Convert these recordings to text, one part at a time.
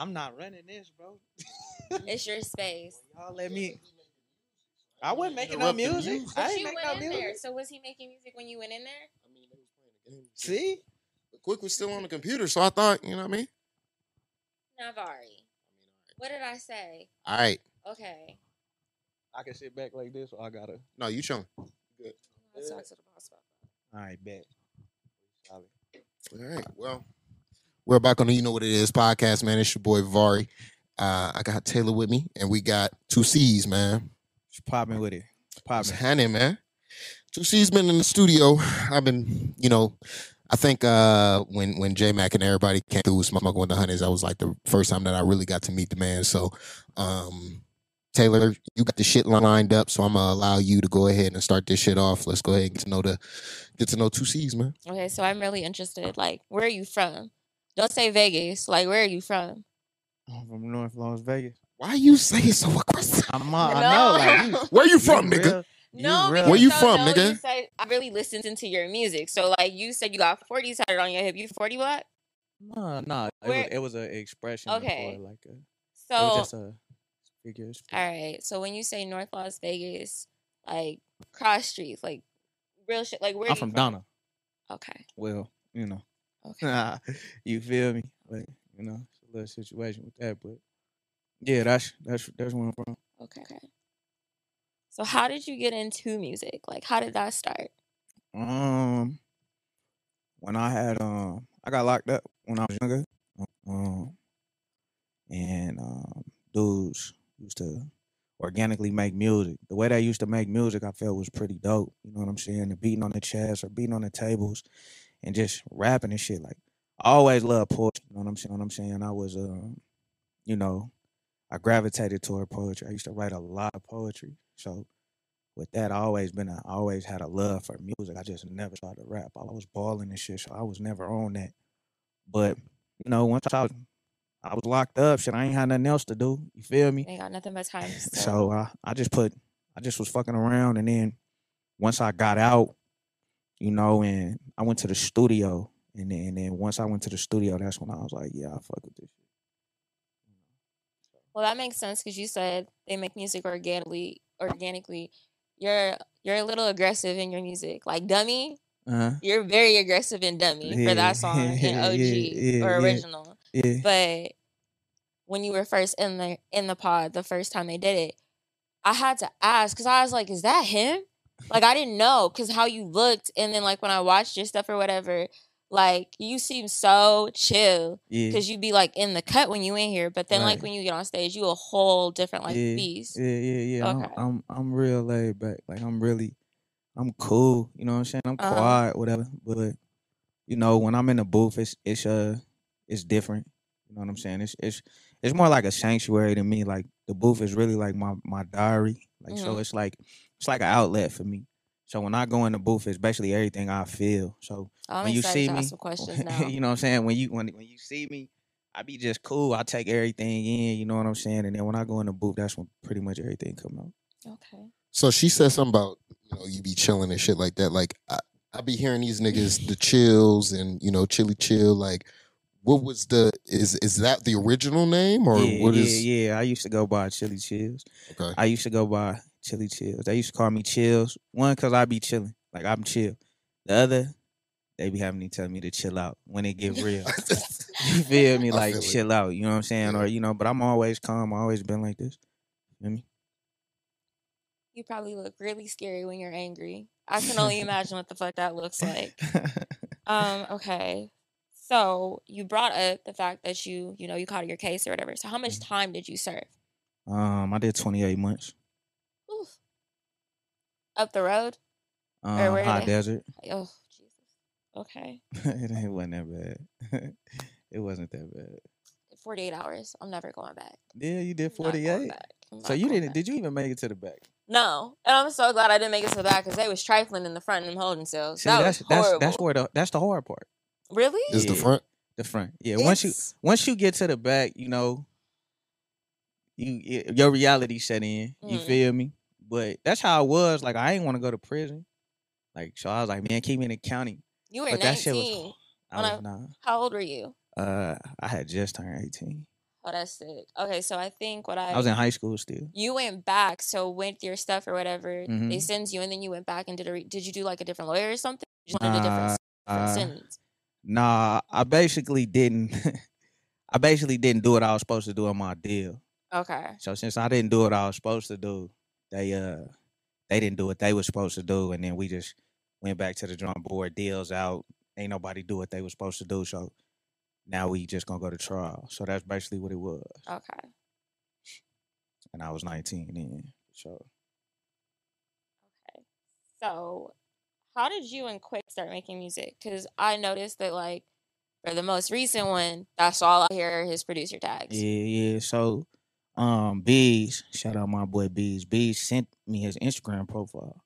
I'm not running this, bro. It's your space. Y'all let me. I wasn't making no music. music. But I ain't you make went no in music. there. So was he making music when you went in there? I mean, they was playing the game. See, But Quick was still on the computer, so I thought, you know what I mean? Navari. What did I say? All right. Okay. I can sit back like this, or I gotta. No, you chilling. Let's talk to the boss about that. All right, bet. All right. Well, we're back on the You Know What It Is podcast, man. It's your boy Vari. Uh, I got Taylor with me, and we got two Ceez, man. Just popping with it. What's Popping. happening, man? Two Ceez been in the studio. I've been, you know, I think uh when when J Mac and everybody came through smoking with the honeys, that was like the first time that I really got to meet the man. So um Taylor, you got the shit lined up, so I'm gonna allow you to go ahead and start this shit off. Let's go ahead and get to know the get to know two Ceez, man. Okay, so I'm really interested. Like, where are you from? Don't say Vegas. Like, where are you from? I'm from North Las Vegas. Why are you say it so aggressive? I'm. Uh, I know. Like, Where you you from, nigga? real- you No, real- because Where you so, from, no, nigga? You said, I really listened into your music. So, like, you said you got 40 tatted on your hip. You 40 what? No, no. It was, it was an expression. Okay. For like a, it So, was just a figure. all right. So, when you say North Las Vegas, like, cross streets, like, real shit, like, where I'm you from Donna. Okay. Well, you know. Okay. you feel me? But you know, it's a little situation with that. But yeah, that's that's that's where I'm from. Okay. Okay. So, how did you get into music? Like, how did that start? Um, when I had um, I got locked up when I was younger. Um, and um, dudes used to organically make music. The way they used to make music, I felt was pretty dope. You know what I'm saying? The beating on the chest or beating on the tables, and just rapping and shit. Like I always loved poetry. You know what I'm saying? What I'm saying? I was um, you know, I gravitated toward poetry. I used to write a lot of poetry. So with that, I always been a, I always had a love for music. I just never tried to rap. I was balling and shit, so I was never on that. But you know, once I was, I was locked up, shit, I ain't had nothing else to do. You feel me? Ain't got nothing but time. still- So uh, I just put, I just was fucking around, and then once I got out, you know, and I went to the studio, and then, and then once I went to the studio, that's when I was like, yeah, I fuck with this. shit. Well, that makes sense because you said they make music organically. Organically, you're you're a little aggressive in your music. Like Dummy, Uh-huh. you're very aggressive in Dummy for that song in OG yeah, or yeah. original. Yeah. But when you were first in the in the pod, the first time they did it, I had to ask because I was like, "Is that him?" Like I didn't know because how you looked, and then like when I watched your stuff or whatever, like you seem so chill Yeah. because you be like in the cut when you in here, but then like when you get on stage, you a whole different like yeah, beast. Yeah, yeah, yeah. I'm- I'm, I'm real laid back. Like I'm really, I'm cool. You know what I'm saying? I'm Uh-huh. quiet, whatever. But you know, when I'm in the booth, it's it's uh, it's different. You know what I'm saying? It's it's it's more like a sanctuary to me. Like the booth is really like my my diary. Like so, Mhm. it's like it's like an outlet for me. So when I go in the booth, it's basically everything I feel. So oh, I'm when you see to me, ask some questions now. you know what I'm saying? When you when when you see me, I be just cool. I take everything in, you know what I'm saying? And then when I go in the booth, that's when pretty much everything come out. okay. So she said something about you know you be chilling and shit like that. Like I, I be hearing these niggas the chills and you know chilly chill. Like what was the is is that the original name or yeah, what yeah, is yeah. I used to go by Chili Chills. okay? I used to go by Chili Chills. They used to call me Chills. One, cause I be chilling, like I'm chill. The other, they be having me tell me to chill out when it get real. you feel me? Like feel it. chill out. You know what I'm saying? Yeah. Or you know, but I'm always calm. I always been like this. Feel me? You probably look really scary when you're angry. I can only imagine what the fuck that looks like. Um, okay. So you brought up the fact that you, you know, you caught your case or whatever. So how much Mm-hmm. time did you serve? um, I did 28 months. Oof. Up the road? Um, where high they- desert. Oh, Jesus. Okay. it ain't- wasn't that bad. it wasn't that bad. 48 hours. I'm never going back. Yeah, you did I'm not going 48. So you didn't? back. Did you even make it to the back? No. And I'm so glad I didn't make it to the back because they was trifling in the front and holding cells. See, that that's was that's horrible. that's where the that's the hard part. really? Is the front? The front. Yeah. Once you once you get to the back, you know, you your reality set in. You Mm. feel me? But that's how I was. Like I ain't want to go to prison. Like so, I was like, man, keep me in the county. You were But 19. that shit was. I was I- not. How old were you? Uh, I had just turned eighteen. Oh, that's sick. Okay, so I think what I I was in high school still. you went back. So with your stuff or whatever, they Mhm. sends you, and then you went back and did a. Re- did you do like a different lawyer or something? You just wanted a different, uh, sentence. Nah, I basically didn't. I basically didn't do what I was supposed to do on my deal. Okay. So since I didn't do what I was supposed to do, they uh they didn't do what they were supposed to do, and then we just went back to the drawing board. Deals out. Ain't nobody do what they were supposed to do. So now we just gonna go to trial. So that's basically what it was. Okay. And I was 19 then. So Okay. So, how did you and Quick start making music? Because I noticed that, like, for the most recent one, that's all I hear his producer tags. yeah, yeah. So um Bees, shout out my boy Bees. Bees sent me his Instagram profile.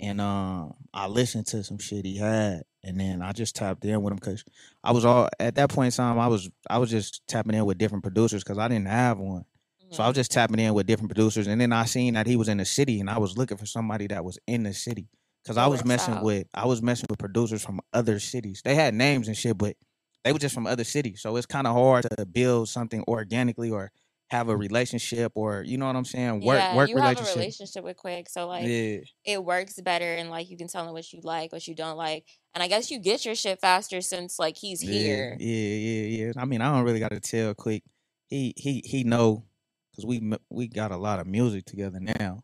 And um I listened to some shit he had and then I just tapped in with him because I was all at that point in time I was I was just tapping in with different producers because I didn't have one. So I Mhm. was just tapping in with different producers, and then I seen that he was in the city, and I was looking for somebody that was in the city because I was messing out. with I was messing with producers from other cities. They had names and shit, but they were just from other cities, so it's kind of hard to build something organically or have a relationship or you know what I'm saying work yeah, work you have a relationship. relationship with Quick, so like yeah, it works better, and like you can tell him what you like, what you don't like, and I guess you get your shit faster since like he's here. Yeah, yeah, yeah, yeah. I mean, I don't really got to tell quick. He he he know because we we got a lot of music together now.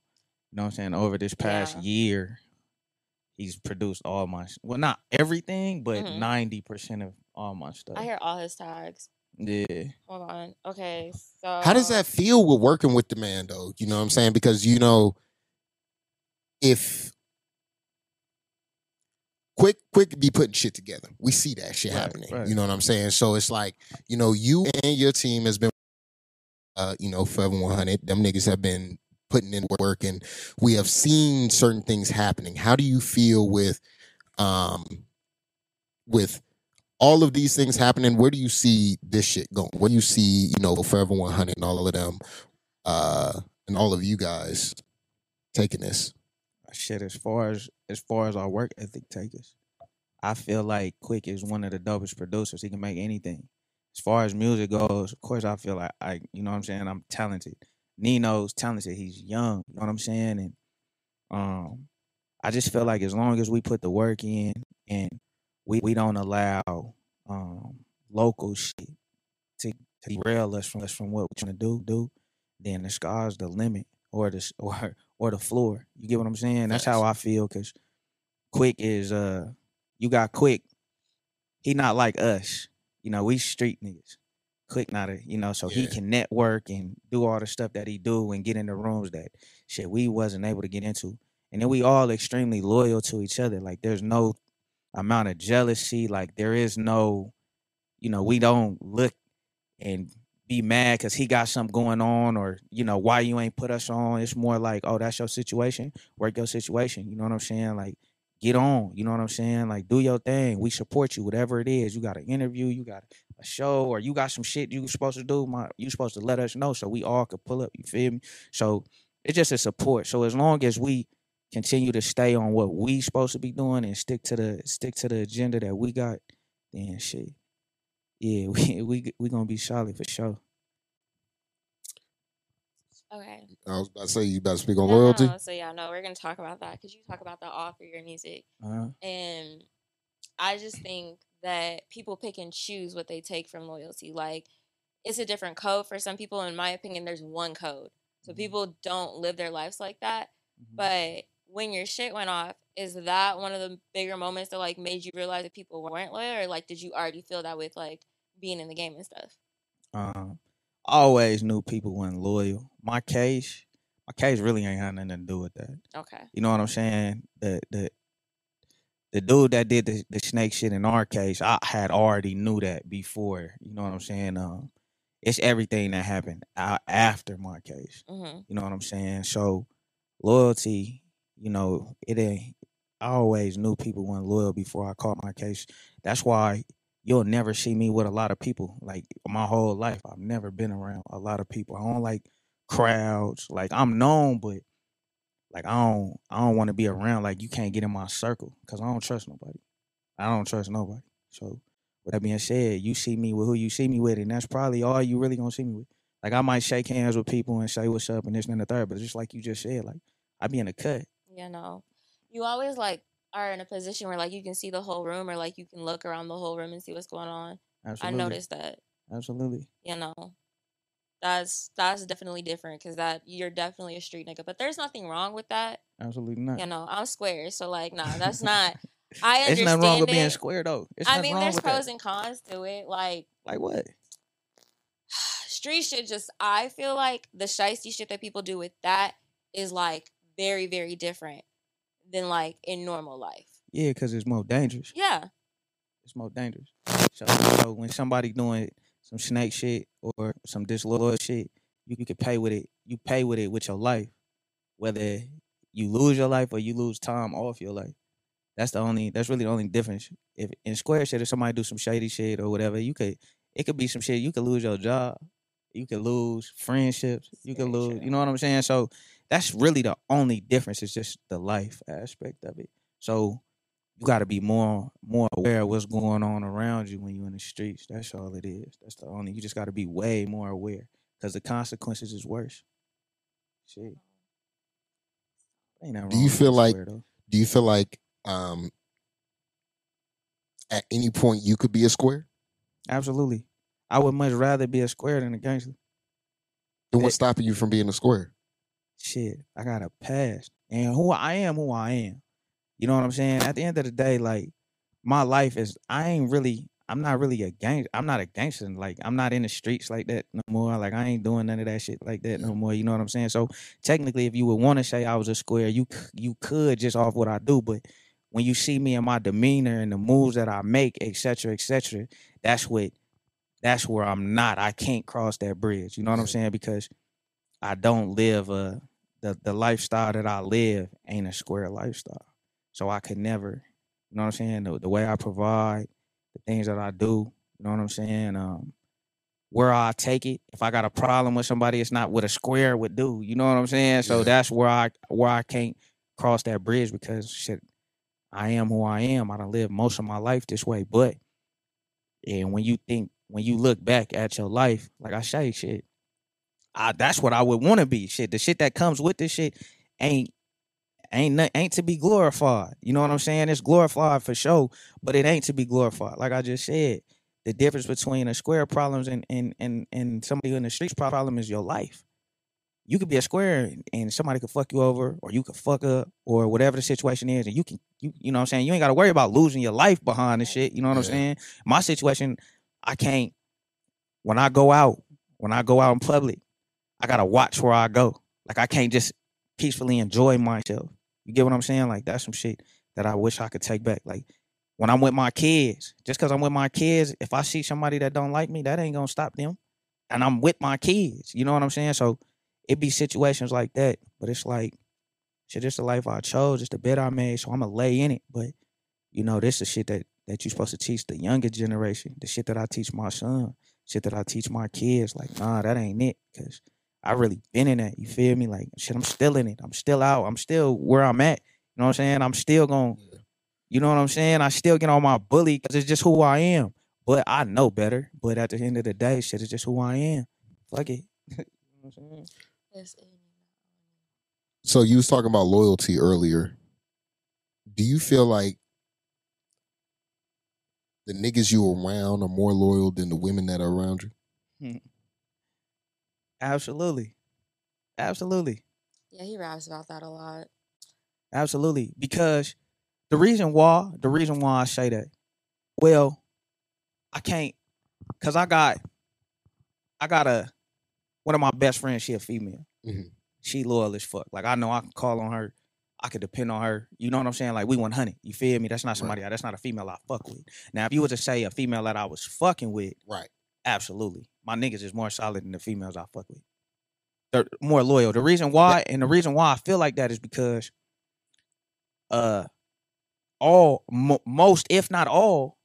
You know what I'm saying? Over this past Yeah. year, he's produced all my well, not everything, but Mhm. 90 percent of all my stuff. I hear all his tags. Yeah, Hold on. Okay, so How does that feel with working with the man though? You know what I'm saying? Because you know, if quick quick be putting shit together. We see that shit Right, happening. right. You know what I'm saying? So it's like, you know, you and your team has been uh, you know, Forever 100. Them niggas have been putting in work and we have seen certain things happening. How do you feel with um with all of these things happening, where do you see this shit going? Where do you see, you know, Forever 100 and all of them, uh, and all of you guys taking this? shit. As far as as far as our work ethic take us, I feel like Quick is one of the dopest producers. He can make anything. As far as music goes, of course, I feel like I, you know what I'm saying. I'm talented. Nino's talented. He's young. You know what I'm saying? And um, I just feel like as long as we put the work in and we we don't allow um local shit to, to derail us from us from what we're trying to do do, then the sky's the limit or the or or the floor. You get what I'm saying? That's how I feel. Cause Quick is uh, you got Quick. He not like us. You know, we street niggas. Quick not a, you know, so he can network and do all the stuff that he do and get in the rooms that shit we wasn't able to get into. And then we all extremely loyal to each other. Like there's no amount of jealousy. Like there is no, you know, we don't look and be mad because he got something going on or, you know, why you ain't put us on. It's more like, oh, that's your situation. Work your situation. You know what I'm saying? Like, get on. You know what I'm saying? Like, do your thing. We support you, whatever it is. You got an interview, you got a show, or you got some shit you supposed to do. My, you supposed to let us know so we all could pull up. You feel me? So it's just a support. So as long as we continue to stay on what we supposed to be doing and stick to the stick to the agenda that we got, then shit. Yeah, we we we gonna be solid for sure. Okay. I was about to say you about to speak on No, loyalty. no, so yeah, no, we're gonna talk about that because you talk about that all for your music, Uh, and I just think that people pick and choose what they take from loyalty. Like it's a different code for some people. In my opinion, there's one code, so Mhm. people don't live their lives like that. mhm. But when your shit went off, is that one of the bigger moments that like made you realize that people weren't loyal, or like did you already feel that with like being in the game and stuff? um, I always knew people weren't loyal. My case, my case really ain't had nothing to do with that. Okay. You know what I'm saying? The the the dude that did the, the snake shit in our case, I had already knew that before. You know what I'm saying? Um, it's everything that happened after my case. Mm-hmm. You know what I'm saying? So loyalty, you know, it ain't. I always knew people weren't loyal before I caught my case. That's why you'll never see me with a lot of people. Like my whole life, I've never been around a lot of people. I don't like crowds. Like I'm known, but like I don't, I don't want to be around. Like you can't get in my circle because I don't trust nobody. I don't trust nobody. So With that being said, you see me with who you see me with, and that's probably all you really gonna see me with. Like I might shake hands with people and say what's up and this and the third, but just like you just said, like I be in a cut. You know you always like are in a position where like you can see the whole room or like you can look around the whole room and see what's going on Absolutely. i noticed that Absolutely. you know that's that's definitely different because that you're definitely a street nigga but there's nothing wrong with that Absolutely not. you know i'm square so like nah that's not i understand. It's nothing wrong with being square though. It's i mean wrong there's pros that. and cons to it like Like what? street shit just I feel like the shiesty shit that people do with that is like very, very different than like in normal life. Yeah, because it's more dangerous. Yeah. It's more dangerous. So, so when somebody doing some snake shit or some disloyal shit, you, you could pay with it. You pay with it with your life, whether you lose your life or you lose time off your life. That's the only. That's really the only difference. If in square shit, if somebody do some shady shit or whatever, you could. It could be some shit. You could lose your job. You could lose friendships. You could lose. You know what I'm saying? So that's really the only difference. It's just the life aspect of it. So you got to be more more aware of what's going on around you when you're in the streets. That's all it is. That's the only. You just got to be way more aware because the consequences is worse. Shit. Ain't nothing Do you feel like- though. Do you feel like um at any point you could be a square? Absolutely. I would much rather be a square than a gangster. It- what's stopping you from being a square? Shit, I got a past, and who I am, who I am. You know what I'm saying? At the end of the day, like my life is, I ain't really, I'm not really a gang. I'm not a gangster. Like I'm not in the streets like that no more. Like I ain't doing none of that shit like that no more. You know what I'm saying? So technically, if you would want to say I was a square, you you could just off what I do, but when you see me and my demeanor and the moves that I make, et cetera, et cetera, that's what that's where I'm not. I can't cross that bridge. You know what I'm saying? Because I don't live a the the lifestyle that I live ain't a square lifestyle. So I could never, you know what I'm saying? The, the way I provide, the things that I do, you know what I'm saying? Um where I take it. If I got a problem with somebody, it's not what a square would do. You know what I'm saying? So Yeah. that's where I where I can't cross that bridge because shit, I am who I am. I don't live most of my life this way. But and when you think when you look back at your life, like I say, shit, I that's what I would want to be. Shit, the shit that comes with this shit ain't ain't ain't to be glorified. You know what I'm saying? It's glorified for sure, but it ain't to be glorified. Like I just said, the difference between a square problems and and and and somebody in the streets problem is your life. You could be a square and- somebody could fuck you over, or you could fuck up, or whatever the situation is, and you can you you know what I'm saying. You ain't got to worry about losing your life behind the shit. You know what I'm saying? My situation, I can't. When I go out, when I go out in public, I gotta watch where I go. Like I can't just peacefully enjoy myself. You get what I'm saying? Like that's some shit that I wish I could take back. Like when I'm with my kids, just because I'm with my kids, if I see somebody that don't like me, that ain't gonna stop them. And I'm with my kids. You know what I'm saying? So it be situations like that. But it's like, shit, it's the life I chose. It's the bed I made. So I'm gonna lay in it. But you know, this is shit that that you're supposed to teach the younger generation. The shit that I teach my son. Shit that I teach my kids. Like, nah, that ain't it. Cause I really been in that. You feel me? Like shit, I'm still in it. I'm still out. I'm still where I'm at. You know what I'm saying? I'm still going to Yeah. you know what I'm saying? I still get on my bully because it's just who I am. But I know better. But at the end of the day, shit, it's just who I am. Fuck it. you know what I'm saying? It's in- So you was talking about loyalty earlier. Do you feel like the niggas you around are more loyal than the women that are around you? Hmm. Absolutely. Absolutely. Yeah, he raps about that a lot. Absolutely. Because the reason why, the reason why I say that, well, I can't, cause I got, I got a, one of my best friends. She a female. Mhm. She loyal as fuck. Like I know I can call on her. I could depend on her. You know what I'm saying? Like we 100. You feel me? That's not somebody. That's not a female I fuck with. Now, if you were to say a female that I was fucking with, Right. Absolutely, my niggas is more solid than the females I fuck with. They're more loyal. The reason why, and the reason why I feel like that is because, uh, all mo- most, if not all,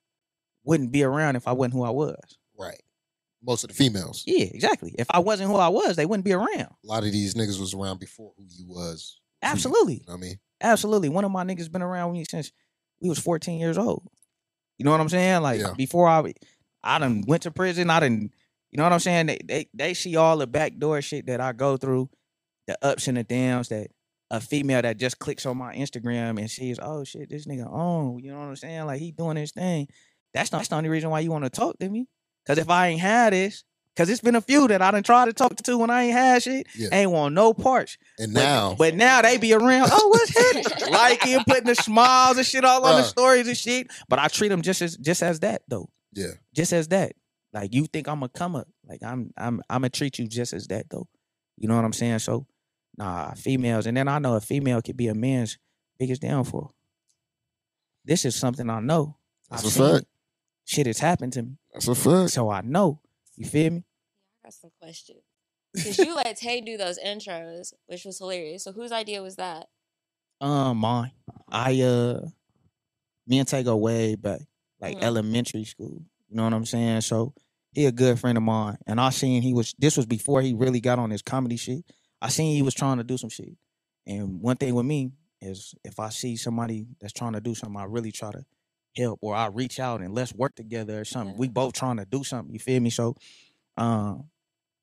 wouldn't be around if I wasn't who I was. Right. Most of the females. Yeah, exactly. If I wasn't who I was, they wouldn't be around. A lot of these niggas was around before who you was. you- Absolutely. You know I mean? Absolutely. One of my niggas been around me since we was 14 years old. You know what I'm saying? Like Yeah. before I I done went to prison, I didn't, you know what I'm saying? They, they they see all the backdoor shit that I go through, the ups and the downs that a female that just clicks on my Instagram and sees, oh shit, this nigga on, you know what I'm saying? Like he doing his thing. That's not that's the only reason why you want to talk to me. Cause if I ain't had this, cause it's been a few that I done tried to talk to when I ain't had shit, Yeah. ain't want no parts. And now, but now they be around. Oh, what's happening? Liking, putting the smiles and shit all on the uh. stories and shit. But I treat them just as just as that though. Yeah, Just as that. Like you think I'm a come up. Like I'm I'm I'm gonna treat you just as that though. You know what I'm saying? So nah, females. And then I know a female could be a man's biggest downfall. This is something I know. That's I've a seen fact. Shit has happened to me. that's a fact. So I know. You feel me? I got some questions. Because you let Tay do those intros, which was hilarious. So whose idea was that? Um, mine. I uh, me and Tay go way back, like Mhm. elementary school. You know what I'm saying? So he a good friend of mine, and I seen he was. This was before he really got on his comedy shit. I seen he was trying to do some shit, and one thing with me is if I see somebody that's trying to do something, I really try to help, or I reach out and let's work together or something. Yeah. We both trying to do something. You feel me? So, um.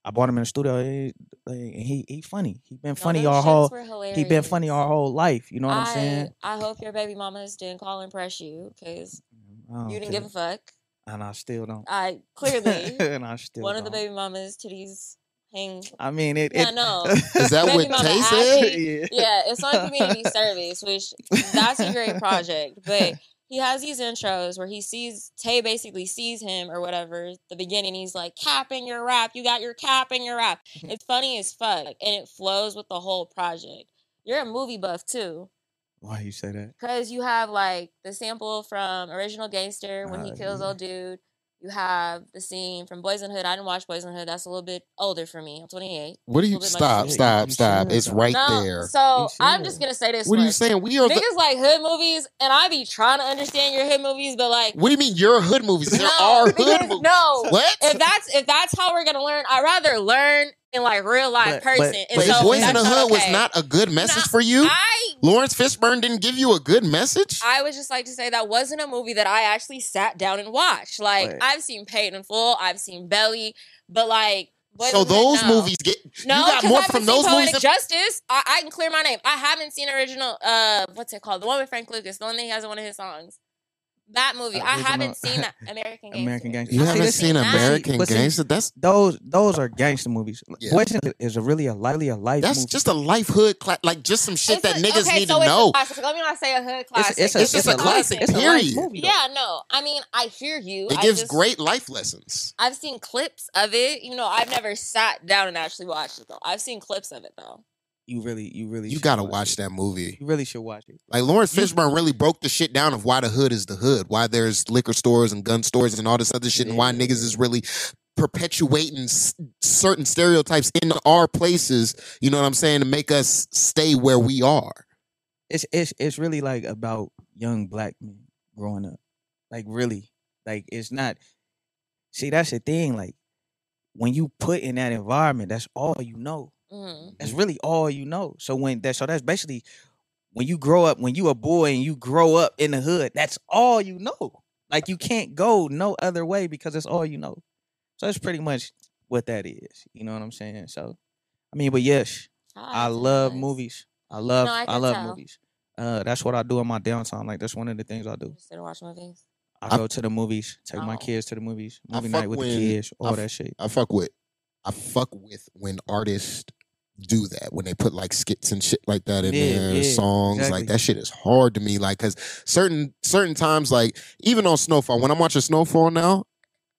I bought him in the studio, eh, and he he funny. He been No, funny our whole he been funny our whole life. You know what I'm saying? I hope your baby mamas didn't call and press you because I Oh, you didn't give a fuck. and I still don't. I clearly and I still one of the baby mamas titties hang. I mean it. Yeah, it no. Is that Baby what mama Tay asked said? me- Yeah, it's on community service, which that's a great project. But he has these intros where he sees Tay basically sees him or whatever. The beginning, he's like, "Cap in your rap, you got your cap in your rap." It's funny as fuck, and it flows with the whole project. You're a movie buff too, Why you say that? because you have like the sample from Original Gangster when he Ah, kills yeah. old dude. You have the scene from Boys in Hood. I didn't watch Boys in Hood. That's a little bit older for me. I'm 28. What do you stop? much. Stop! Stop! It's right no, there. so I'm just gonna say this. What are you saying? We are. The, Niggas like hood movies, and I be trying to understand your hood movies, but like, what do you mean? Your hood movies? There no, are hood movies. No, What? if that's if that's how we're gonna learn, I'd rather learn in like real life But- but- person. and But so Boys in the Hood was not a good message No, for you. I Laurence Fishburne didn't give you a good message. I would just like to say that wasn't a movie that I actually sat down and watched. Like Right. I've seen Paid in Full, I've seen Belly, but like. So those movies get No, you got more I from those Poetic movies. Justice. I, I can clear my name. I haven't seen original. Uh, what's it called? The one with Frank Lucas. The one that he has in one of his songs. That movie. I Original- haven't seen that. American Gangster. American Gangster. you See, haven't this- seen. American But see- Gangster? That's Those those are gangster movies. Yeah. Boys in the Hood is a really a lightly a life that's movie. just a life hood cla- like just some shit It's that a- niggas okay, need so to it's a know. classic. Let me not say a hood classic. it's, it's, It's just a classic, It's a life period. movie. Yeah, no. I mean, I hear you. It I gives just- great life lessons. I've seen clips of it. You know, I've never sat down and actually watched it though. I've seen clips of it though. You really you really You gotta watch watch that movie. You really should watch it. Like Laurence Fishburne really broke the shit down of why the hood is the hood, why there's liquor stores and gun stores and all this other shit, and why niggas is really perpetuating s- certain stereotypes in our places. You know what I'm saying to make us stay where we are. It's it's it's really like about young black men growing up. Like really. Like it's not see that's the thing. Like when you put in that environment, that's all you know. Mhm. That's really all you know. So when that so that's basically when you grow up, when you a boy and you grow up in the hood, that's all you know. Like you can't go no other way because it's all you know. So that's pretty much what that is. You know what I'm saying? So I mean, but yes, I that's love nice. movies. I love No, I I, love tell. movies. Uh that's what I do in my downtime. Like that's one of the things I do. You sit and watch movies. I I- go to the movies, take my Oh. kids to the movies, movie night with when- the kids, all f- that shit. I fuck with I fuck with when artists do that when they put like skits and shit like that in Yeah, their yeah, songs like exactly. that shit is hard to me like because certain certain times like even on snowfall when i'm watching snowfall now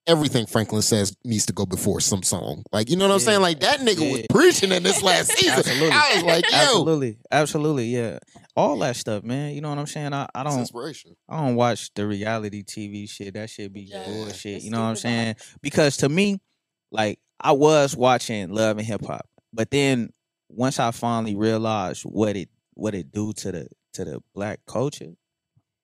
everything franklin says needs to go before some song like you know what i'm saying like that nigga was preaching in this last season Absolutely. i was like yo Absolutely, absolutely, yeah. All that stuff, man. You know what I'm saying? I, I don't inspiration I don't watch the reality TV shit. That shit be Yeah, bullshit. You know what I'm saying? Because to me, like I was watching Love and Hip Hop, but then once I finally realized what it what it do to the to the black culture,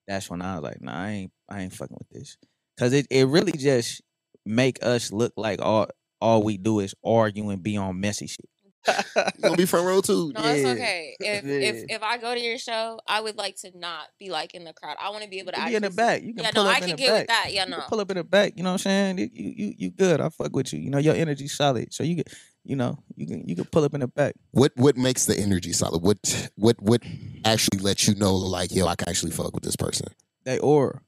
that's when I was like, nah, I ain't I ain't fucking with this. Cause it, it really just make us look like all all we do is argue and be on messy shit. You gonna be front row too. No, it's okay. If if Yeah. if I go to your show, I would like to not be like in the crowd. I want to be able to You can be in the back. You can yeah, pull no, up I in can the get with that. Yeah, You no. can pull up in the back. You know what I'm saying? You you you, you good. I fuck with you. You know your energy's solid. So you can you know you can you can pull up in the back. What what makes the energy solid? What what what actually lets you know like yo, I can actually fuck with this person? They aura.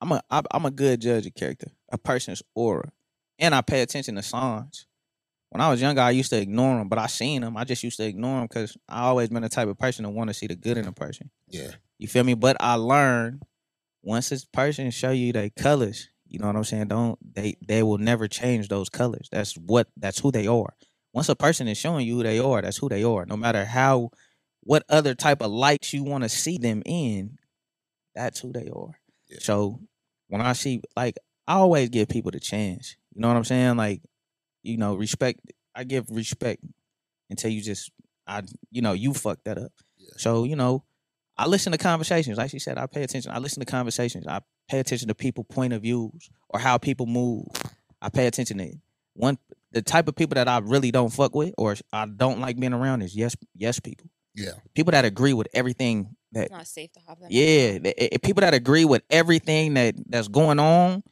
I'm a I'm a good judge of character. A person's aura, and I pay attention to signs. When I was younger, I used to ignore them, but I seen them. I just used to ignore them because I always been the type of person to want to see the good in a person. Yeah. You feel me? But I learned once this person show you their colors, you know what I'm saying? Don't they they will never change those colors. That's what that's who they are. Once a person is showing you who they are, that's who they are. No matter how what other type of lights you want to see them in, that's who they are. Yeah. So when I see like I always give people the chance. You know what I'm saying? Like, you know, respect I give respect until you just I you know, you fucked that up. Yeah. So, you know, I listen to conversations. Like she said, I pay attention. I listen to conversations. I pay attention to people point of views or how people move. I pay attention to it. One the type of people that I really don't fuck with or I don't like being around is yes yes people. Yeah. People that agree with everything that It's not safe to have them. yeah, the- i- i- people that agree with everything that that's going on,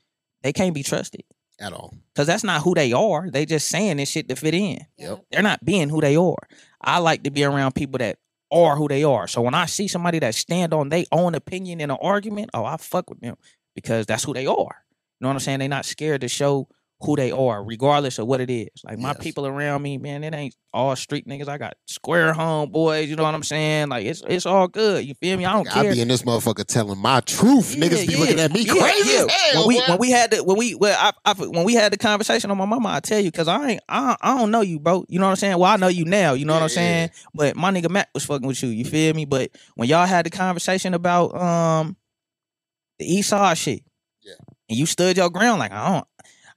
they can't be trusted At all. because that's not who they are. They just saying this shit to fit in. Yep. They're not being who they are. I like to be around people that are who they are. So when I see somebody that stand on their own opinion in an argument, oh, I fuck with them because that's who they are. You know what I'm saying? They're not scared to show who they are, regardless of what it is. Like my Yes. people around me, man, it ain't all street niggas. I got square homeboys. You know what I'm saying? Like it's it's all good. You feel me? I don't I care. I be in this motherfucker telling my truth. Yeah, Niggas be yeah, looking at me yeah, crazy yeah. hell. when we boy. when we had the when we well I, I when we had the conversation on my mama, I tell you because I ain't I, I don't know you, bro. You know what I'm saying? Well, I know you now. You know what I'm saying? But my nigga Matt was fucking with you. You feel me? But when y'all had the conversation about um the East Side shit, Yeah. and you stood your ground like I don't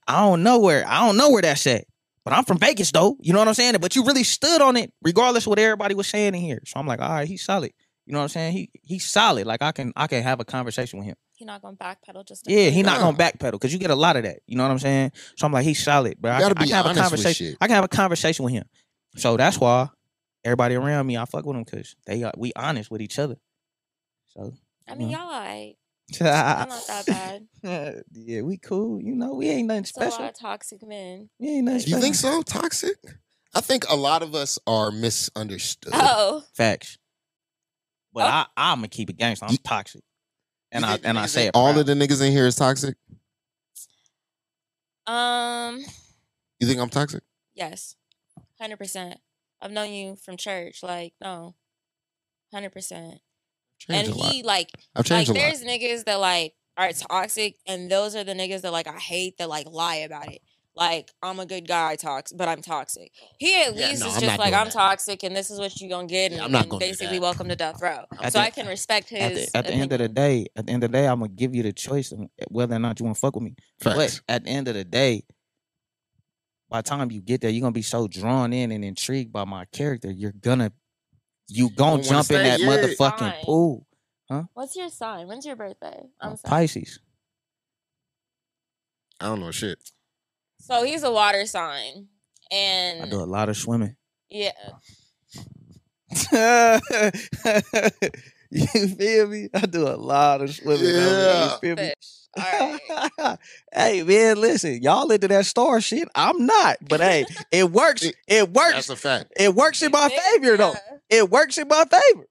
I don't know where I don't know where that's at. But I'm from Vegas though. You know what I'm saying? But you really stood on it, regardless of what everybody was saying in here. So I'm like, all right, he's solid. You know what I'm saying? He he's solid. Like I can I can have a conversation with him. He's not going to backpedal just to Yeah, he not gonna backpedal because you get a lot of that. You know what I'm saying? So I'm like, he's solid, but I, gotta can- I be can have a conversation. I can have a conversation with him. So that's why everybody around me, I fuck with them because they are, we honest with each other. So I mean, Yeah. y'all alright. I'm not that bad. yeah, we cool. You know, we ain't nothing It's a lot special. of toxic men. We ain't nothing You special. Think so? Toxic? I think a lot of us are misunderstood. Oh, Facts. But Oh. I, I'm gonna keep it gangster. I'm toxic, and I think and I say it. all proud. of the niggas in here is toxic. um, You think I'm toxic? yes, hundred percent. I've known you from church. Like, no, hundred percent. Changed And a lot. he like I've like changed a lot. there's niggas that like are toxic, and those are the niggas that like I hate that like lie about it. Like I'm a good guy, tox, but I'm toxic. He at Yeah, least no, is I'm just not like doing I'm that. toxic, and this is what you gonna get, Yeah, and, I'm not and gonna do basically that. welcome to death row. At so the- I can respect his. at the, at the end of the day, at the end of the day, I'm gonna give you the choice of whether or not you want to fuck with me. Facts. But at the end of the day, by the time you get there, you're gonna be so drawn in and intrigued by my character. You're gonna you gonna wanna jump in stay, that yeah. motherfucking Fine. pool. Huh? What's your sign? When's your birthday? I'm Uh. Pisces. I don't know shit. So he's a water sign, and I do a lot of swimming. yeah, you feel me? I do a lot of swimming. Yeah. You feel me? fish. All right. hey man, listen, y'all into that star shit. I'm not, but hey, it works. It- It works. That's a fact. It works in my Yeah. favor though. It works in my favor.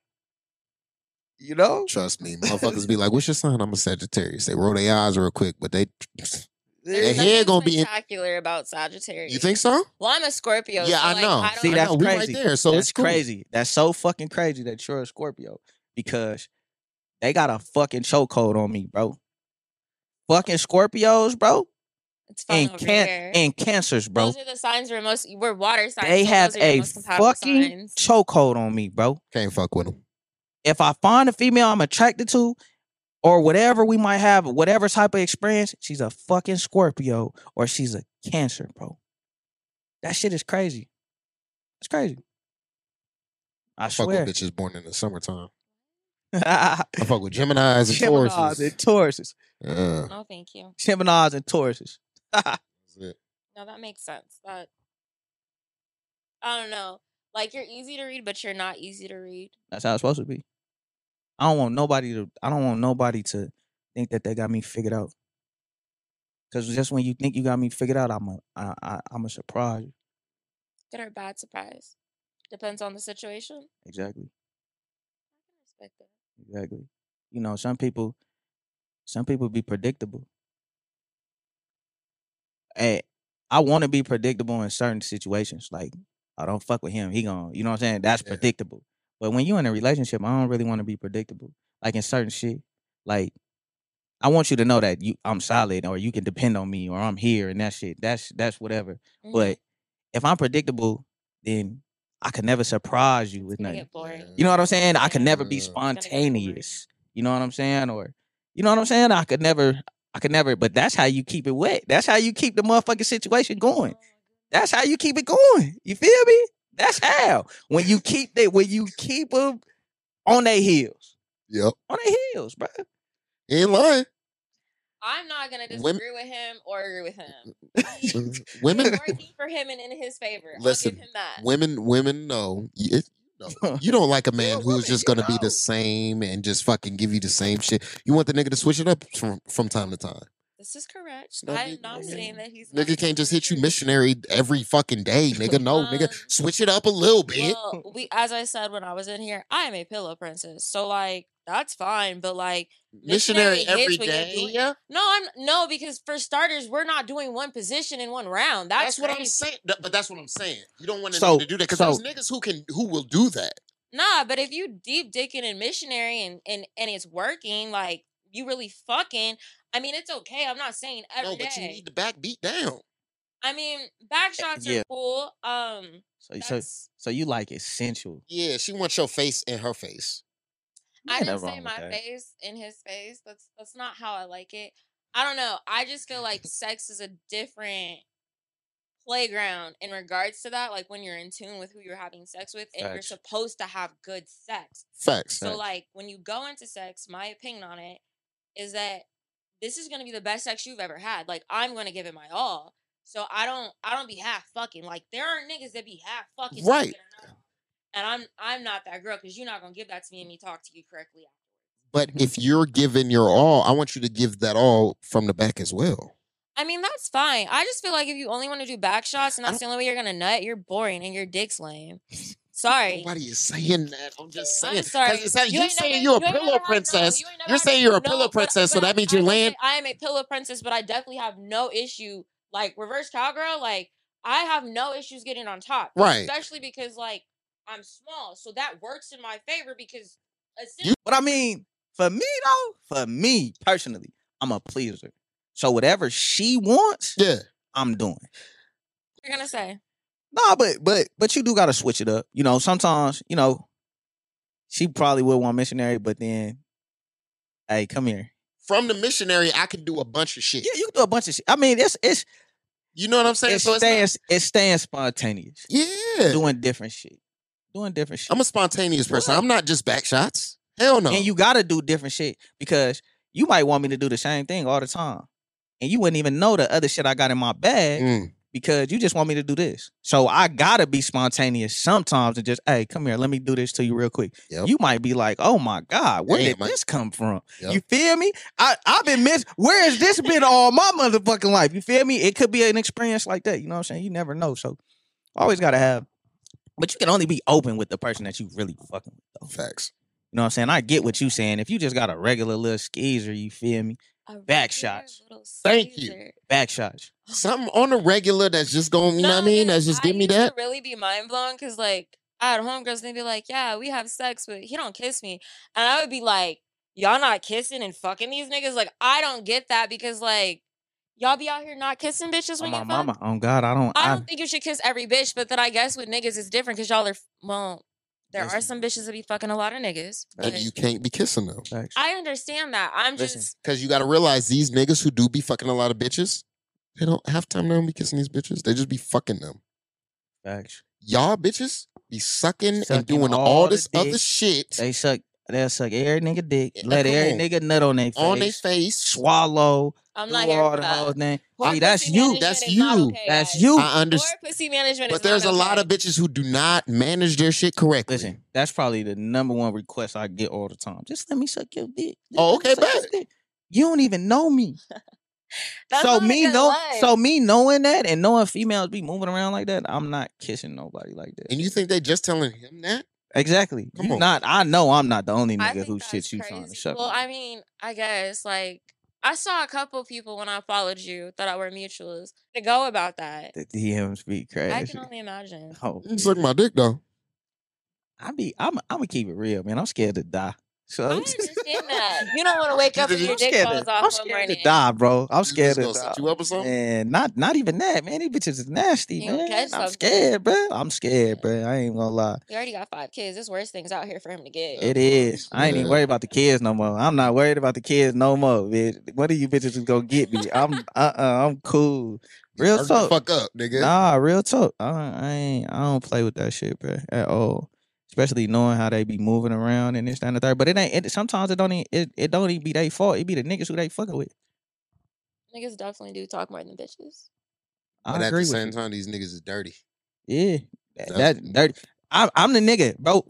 You know? Trust me. Motherfuckers be like, what's your sign? I'm a Sagittarius. They roll their eyes real quick, but they There's Their head gonna be in- spectacular about Sagittarius. You think so? Well, I'm a Scorpio. Yeah, so, I like, know. I See, that's know, we right crazy. there, so that's it's cool. crazy. That's so fucking crazy that you're a Scorpio because they got a fucking chokehold on me, bro. Fucking Scorpios, bro, It's fun and over can here. and cancers, bro. Those are the signs we're most. We're water signs. They so have those are your a fucking chokehold on me, bro. Can't fuck with them. If I find a female I'm attracted to, or whatever we might have, whatever type of experience, she's a fucking Scorpio or she's a Cancer, bro. That shit is crazy. It's crazy. I Fuck swear. with bitches born in the summertime. I fuck with Geminis and Geminis Tauruses. and Tauruses. Yeah, No, thank you. Geminis and Tauruses. that's it. No, that makes sense. That I don't know. Like you're easy to read, but you're not easy to read. That's how it's supposed to be. I don't want nobody to. I don't want nobody to think that they got me figured out. Cause just when you think you got me figured out, I'm a, I, I, I'm a surprise. Good or bad surprise. Depends on the situation. Exactly, I can respect that. exactly. You know, some people, some people be predictable. Hey, I want to be predictable in certain situations. Like, I don't fuck with him. He gon' you know what I'm saying? That's Yeah. predictable. But when you in a relationship, I don't really want to be predictable. Like in certain shit, like I want you to know that you I'm solid, or you can depend on me, or I'm here, and that shit. That's that's whatever. Mhm. But if I'm predictable, then I can never surprise you with nothing. You know what I'm saying? I can never be Yeah. It's gonna get boring. spontaneous. You know what I'm saying? Or you know what I'm saying? I could never, I could never. But that's how you keep it wet. That's how you keep the motherfucking situation going. Oh that's how you keep it going. You feel me? That's how. When you keep that, when you keep them on their heels, Yep. on their heels, bro. He ain't lying. I'm not gonna disagree Women- with him or agree with him. Women, working for him and in his favor. I'll Listen, give him that. women, women know. It- no. you don't like a man who's woman, just gonna be know. the same and just fucking give you the same shit. You want the nigga to switch it up from from time to time. This is correct. It's not I'm not nigga. saying that he's not Nigga can't just hit you missionary every fucking day, nigga. No, nigga, Um, switch it up a little bit. Well, we as I said when I was in here, I am a pillow princess. So like that's fine, but like missionary missionary every hits when you're day. doing- Yeah, no, I'm no because for starters, we're not doing one position in one round. That's, that's, what I'm saying. But that's what I'm saying. You don't want a So- to do that because so- there's niggas who can who will do that. Nah, but if you deep dicking in missionary and and and it's working, like you really fucking. I mean, it's okay. I'm not saying every no, day. but you need the back beat down. I mean, back shots yeah. are cool. Um, So, so, so you like essential? Yeah, she wants your face in her face. I didn't say my that. face in his face. That's that's not how I like it. I don't know. I just feel like sex is a different playground in regards to that. Like when you're in tune with who you're having sex with, and you're supposed to have good sex. Facts. So Facts. like when you go into sex, my opinion on it is that this is gonna be the best sex you've ever had. Like I'm gonna give it my all. So I don't I don't be half fucking. Like there aren't niggas that be half fucking Right. Taking it out. And I'm I'm not that girl because you're not gonna give that to me and me talk to you correctly afterwards. But if you're giving your all, I want you to give that all from the back as well. I mean that's fine. I just feel like if you only want to do back shots and that's the only way you're gonna nut, you're boring and your dick's lame. Sorry. Nobody is saying that. I'm just saying. I'm sorry. 'Cause it's like You you ain't saying you're a pillow never had- no, princess. you You're saying you're a pillow princess, so that means you're land. I am a pillow princess, but I definitely have no issue. Like reverse cowgirl, like I have no issues getting on top, Right. Especially because like I'm small, so that works in my favor because You- But I mean, for me though, for me personally, I'm a pleaser. So whatever she wants, Yeah. I'm doing. you're gonna say Nah, but but but you do gotta switch it up. You know, sometimes, you know, she probably would want missionary, but then, hey, come here. From the missionary, I can do a bunch of shit. Yeah, you can do a bunch of shit. I mean, it's it's You know what I'm saying? it's So it's not- staying it's staying spontaneous. yeah. Doing different shit. Doing different shit. I'm a spontaneous person. What? I'm not just back shots. Hell no. And you gotta do different shit because you might want me to do the same thing all the time. And you wouldn't even know the other shit I got in my bag Mm. because you just want me to do this. So I gotta be spontaneous sometimes and just, hey, come here, let me do this to you real quick. Yep. You might be like, oh my God, where Damn, did man. this come from? Yep. You feel me? I, I've been miss where has this been all my motherfucking life? You feel me? It could be an experience like that. You know what I'm saying? You never know. So always gotta have but you can only be open with the person that you really fucking with though. Facts. You know what I'm saying? I get what you saying. If you just got a regular little skeezer, you feel me? a Back shots. Thank you. Caesar. Back shots. Something on the regular that's just going, you know what I mean? That's just I give me that. really be mind blown because like I had homegirls and they'd be like, "Yeah, we have sex, but he don't kiss me," and I would be like, "Y'all not kissing and fucking these niggas?" Like I don't get that because like y'all be out here not kissing bitches On when my you fuck. mama. On God, I don't. I I, don't think you should kiss every bitch, but then I guess with niggas it's different because y'all are well. There are some bitches that be fucking a lot of niggas. And you can't be kissing them. facts. I understand that. I'm Listen. just Because you got to realize these niggas who do be fucking a lot of bitches, they don't have time to be kissing these bitches. They just be fucking them. facts. Y'all bitches be sucking, and doing all all this other shit. They suck They'll suck every nigga dick, Yeah, let come every on. nigga nut on their face, on their face. swallow, I'm not here all for the that. whole thing. Poor See, that's you. That's you. okay, That's you. I Poor understand. pussy management But is there's a not lot of bitches who do not manage their shit correctly. Listen, that's probably the number one request I get all the time. Just let me suck your dick. Just Oh, okay, suck your bet. You don't even know me. That's so me know life. so me knowing that and knowing females be moving around like that, I'm not kissing nobody like that. And you think they just telling him that? Exactly. Come You on. not I know I'm not the only nigga who that's shit you trying to crazy. suck. Well. I mean, I guess like I saw a couple people when I followed you that I were mutuals to go about that. the DMs be crazy. I can only imagine. Oh, You suck my dick though. I be I'm I'm gonna keep it real, man. I'm scared to die. So I understand that. You don't want to wake up and your I'm dick scared, falls off I'm scared morning. to die, bro. I'm scared bitch to gonna die. you up or something? And not not even that, man. These bitches is nasty, You man. I'm something. scared, bro. I'm scared, bro. I ain't gonna lie. You already got five kids. There's worse things out here for him to get. It is. I ain't even Yeah. worried about the kids no more. I'm not worried about the kids no more, bitch. What are you bitches is gonna get me? I'm uh uh I'm cool. Real talk. fuck up, nigga. Nah, real talk. I, I ain't. I don't play with that shit, bro, at all. Especially knowing how they be moving around and this that, and the third. But it ain't. It, sometimes it don't. Even, it it don't even be their fault. It be the niggas who they fucking with. Niggas definitely do talk more than bitches. I But at the with same you. time, these niggas is dirty. Yeah, that, That's- that dirty. I, I'm the nigga, bro.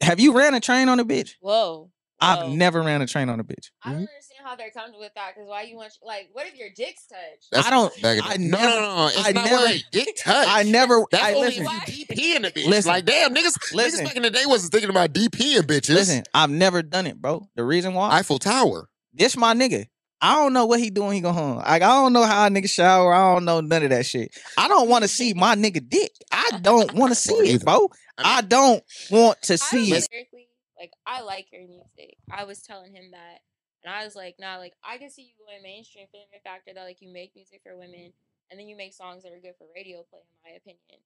Have you ran a train on a bitch? Whoa. I've never ran a train on a bitch. I don't Mhm. Understand how they're comfortable with that. Because why you want like, what if your dick's touch? That's I don't- I no, never- no, no, no. It's I not never- where dick touch. I never. That's I only listen. you DP in the bitch. Listen. like damn, niggas, Listen. niggas back in the day wasn't thinking about DP and bitches. Listen, I've never done it, bro. The reason why Eiffel Tower. this my nigga. I don't know what he doing. He go home. Like I don't know how a nigga shower. I don't know none of that shit. I don't want to see my nigga dick. I don't want to see it, bro. I don't want to see don't it. lyrically, like I like your music. I was telling him that, and I was like, nah, like I can see you going mainstream for the factor that like you make music for women, and then you make songs that are good for radio play, in my opinion.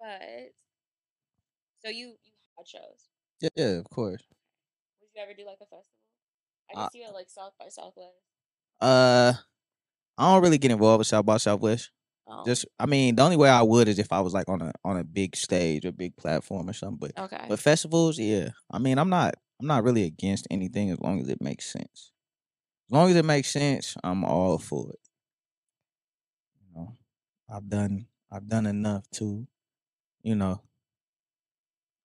But so you you had shows. Yeah, yeah, of course. Would you ever do like a festival? I can Uh, see it like South by Southwest. Uh, I don't really get involved with South by Southwest. Oh, Just, I mean, the only way I would is if I was like on a on a big stage or big platform or something. But okay. but festivals, yeah. I mean, I'm not I'm not really against anything as long as it makes sense. As long as it makes sense, I'm all for it. You know, I've done I've done enough to, you know.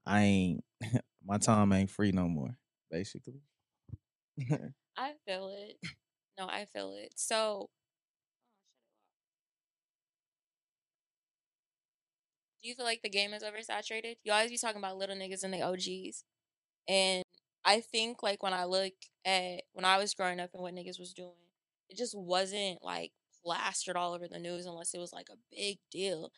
I ain't my time ain't free no more, basically. I feel it. No, I feel it. So, oh, do you feel like the game is oversaturated? You always be talking about little niggas and the OGs, and I think like when I look at when I was growing up and what niggas was doing, it just wasn't like plastered all over the news unless it was like a big deal,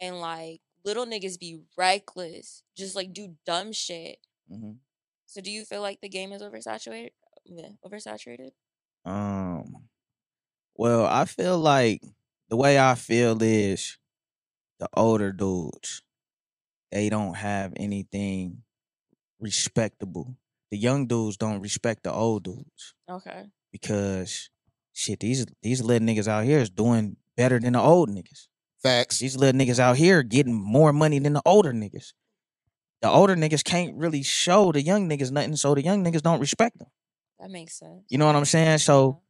and like little niggas be reckless, just like do dumb shit. Mhm. So, do you feel like the game is oversaturated? Yeah, oversaturated. Um, well, I feel like the way I feel is the older dudes, they don't have anything respectable. The young dudes don't respect the old dudes Okay. because shit, these these little niggas out here is doing better than the old niggas. Facts. These little niggas out here getting more money than the older niggas. The older niggas can't really show the young niggas nothing, so the young niggas don't respect them. That makes sense. You know what I'm saying? So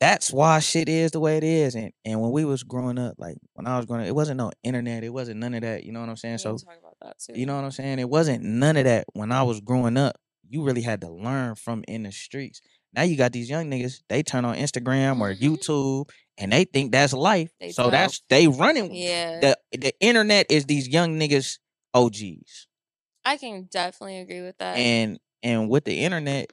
that's why shit is the way it is. And and when we was growing up, like when I was growing up, it wasn't no internet. It wasn't none of that. You know what I'm saying? So talk about that too. you know what I'm saying? It wasn't none of that when I was growing up. You really had to learn from in the streets. Now you got these young niggas, they turn on Instagram or Mhm. YouTube and they think that's life. They so tough. that's they running. Yeah, The the internet is these young niggas OGs. I can definitely agree with that. And and with the internet,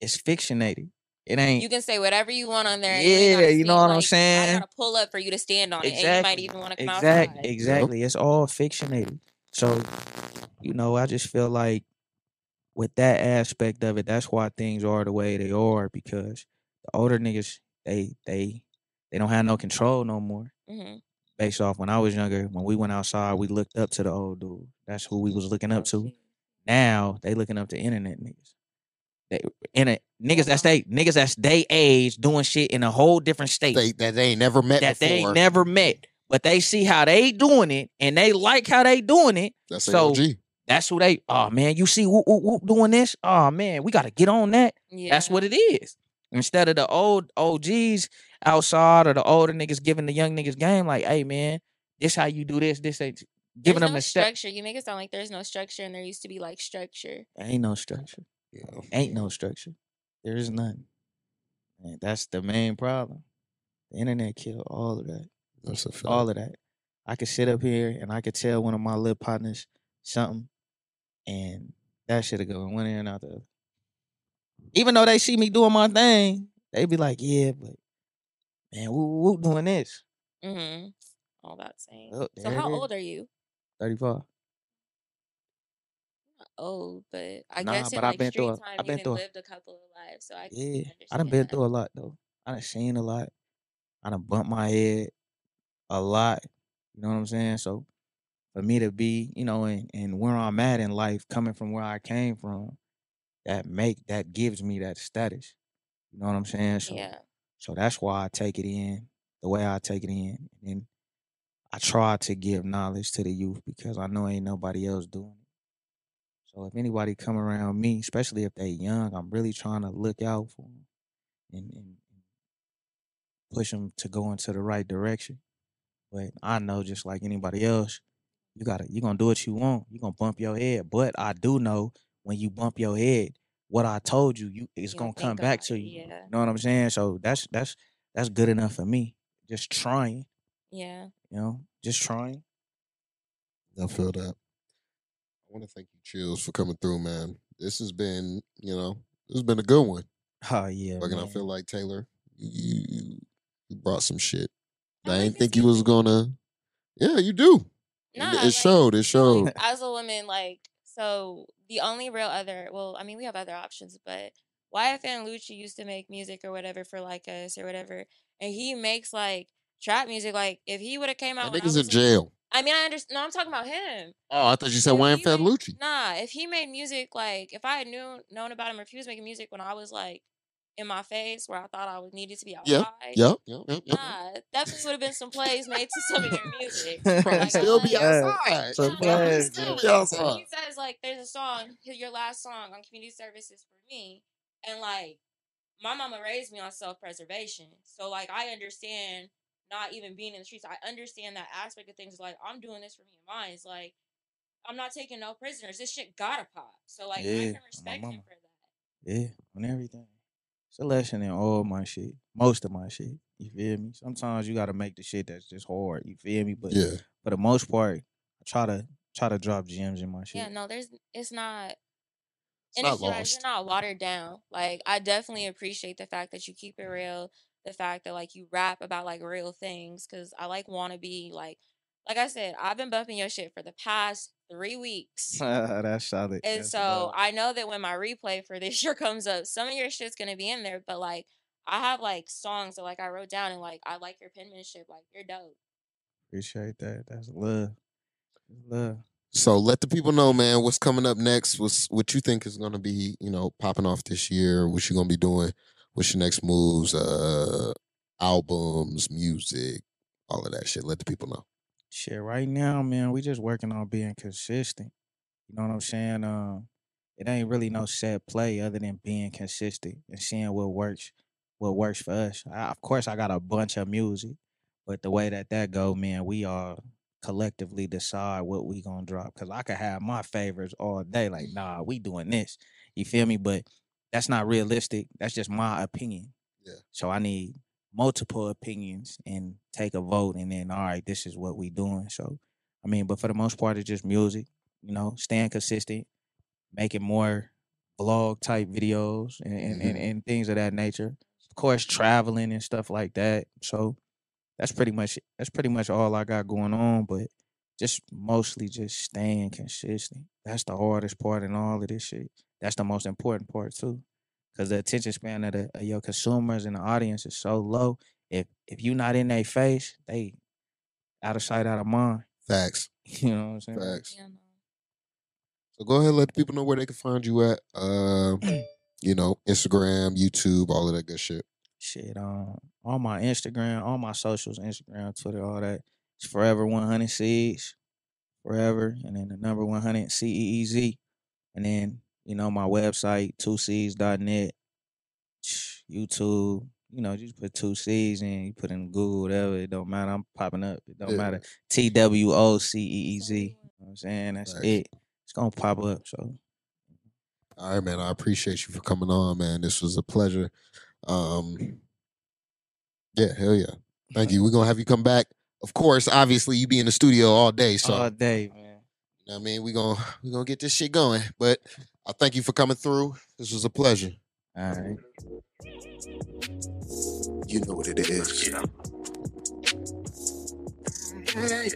it's fictionated. It ain't you can say whatever you want on there. and you Yeah, you know stand what I'm saying? I gotta pull up for you to stand on it, and you might even want to come exact, outside. exactly. It's all fictionated. So, you know, I just feel like with that aspect of it, that's why things are the way they are because the older niggas they they they don't have no control no more. hmm Based off when I was younger, when we went outside, we looked up to the old dude. That's who we was looking up to. Now they looking up to internet niggas. They internet niggas that's they niggas that's they age doing shit in a whole different state They, that they ain't never met that before. they ain't never met. But they see how they doing it and they like how they doing it. That's so- AOG. That's who they. Oh man, you see whoop whoop whoop doing this. Oh man, we got to get on that. Yeah. That's what it is. Instead of the old OGs outside or the older niggas giving the young niggas game, like, hey man, this how you do this. This ain't giving There's them no a step. structure. You make it sound like there's no structure, and there used to be like structure. Ain't no structure. Yeah. Ain't no structure. There is none. And that's the main problem. The internet killed all of that. That's a fact. All of that. I could sit up here and I could tell one of my little partners something, and that should have gone one ear and out the other. Even though they see me doing my thing, they be like, "Yeah, but man, who doing this?" Mm-hmm. All that saying. Well, so how old are you? Thirty-five. old, but I Nah, guess in but I've like been street through a- time, I've you been through a- lived a couple of lives, so I can Yeah, I done been that. through a lot though. I done seen a lot. I done bumped my head a lot. You know what I'm saying? So for me to be, you know, and, and where I'm at in life, coming from where I came from, that make that gives me that status. You know what I'm saying? So Yeah, so that's why I take it in the way I take it in. And then I try to give knowledge to the youth because I know ain't nobody else doing it. So if anybody come around me, especially if they young, I'm really trying to look out for them and, and push them to go into the right direction. But I know just like anybody else, you gotta you gonna do what you want. You gonna bump your head. But I do know when you bump your head, what I told you, you it's You gonna come back to you. yeah. You know what I'm saying? So that's that's that's good enough for me. Just trying, yeah. you know, just trying. I feel that. I want to thank you, Chills, for coming through, man. This has been, you know, this has been a good one. Oh yeah, Fucking, I feel like Taylor, you you, you brought some shit. I I, didn't think you was gonna. Yeah, you do. It- Nah, it, like, showed. It showed. as a woman, like, so the only real other, well, I mean, we have other options, but YFN Lucci used to make music or whatever for like us or whatever, and he makes like trap music. Like, if he would have came out, That when I nigga's in jail. I mean, I understand. No, I'm talking about him. Oh, I thought you said Wayne made- Fatalucci. Nah, if he made music like if I had knew known about him, or if he was making music when I was like in my face where I thought I was needed to be Yeah, outside. Yep, yep, yep, yep. Nah, definitely would have been some plays made to some of your music. Probably Like, still be like- outside. So Nah, glad, but still still, be like, outside. He says like there's a song, your last song on community services for me, and like my mama raised me on self preservation, so like I understand not even being in the streets. I understand that aspect of things. Like I'm doing this for me and mine. It's like I'm not taking no prisoners. This shit gotta pop. So like Yeah, I can respect him mama. for that. Yeah, on everything. It's a in all my shit, most of my shit. You feel me? Sometimes you gotta make the shit that's just hard. You feel me? But Yeah, for the most part, I try to try to drop gems in my shit. Yeah, no, there's it's not. it's and not it's lost. you're not watered down. Like I definitely appreciate the fact that you keep it real. The fact that like you rap about like real things because I like want to be like, like I said, I've been bumping your shit for the past three weeks. that's solid. And That's so love. I know that when my replay for this year comes up, some of your shit's gonna be in there. But like, I have like songs that like I wrote down and like I like your penmanship. Like you're dope. appreciate that. That's love. Love. So let the people know, man, what's coming up next. What's what you think is gonna be, you know, popping off this year. What you gonna be doing? What's your next moves? Uh, albums, music, all of that shit. Let the people know. Shit, right now, man, we just working on being consistent. You know what I'm saying? Um, it ain't really no set play other than being consistent and seeing what works, what works for us. I, of course, I got a bunch of music, but the way that that go, man, we all collectively decide what we gonna drop. Cause I could have my favorites all day, like, nah, we doing this. You feel me? But that's not realistic. That's just my opinion. Yeah. So I need multiple opinions and take a vote and then all right this is what we doing. So i mean but for the most part it's just music you know staying consistent making more vlog type videos and, and, and, mm-hmm. and things of that nature. Of course traveling and stuff like that. So that's pretty much that's pretty much all i got going on but just mostly just staying consistent. That's the hardest part in all of this shit. That's the most important part too because the attention span of, the, of your consumers and the audience is so low. If if you're not in their face, they out of sight, out of mind. Facts, You know what I'm saying? facts. Yeah. So go ahead, and let the people know where they can find you at. Um, you know, Instagram, YouTube, all of that good shit. Shit, um, on my Instagram, all my socials, Instagram, Twitter, all that. It's forever 100 Ceez. forever, and then the number one hundred C E E Z, and then you know my website two Ceez.net, YouTube. You know, just put two Ceez and you put in Google, whatever. It don't matter. I'm popping up. It don't Yeah. matter. T W O C E E Z. You know what I'm saying? That's Right. it. It's gonna pop up. So All right, man. I appreciate you for coming on, man. This was a pleasure. Um, yeah, hell yeah. Thank you. We're gonna have you come back. Of course, obviously, you be in the studio all day, so all day, man. you know what I mean, we're gonna we're gonna get this shit going. But I thank you for coming through. This was a pleasure. All right. You know what it is. Hey.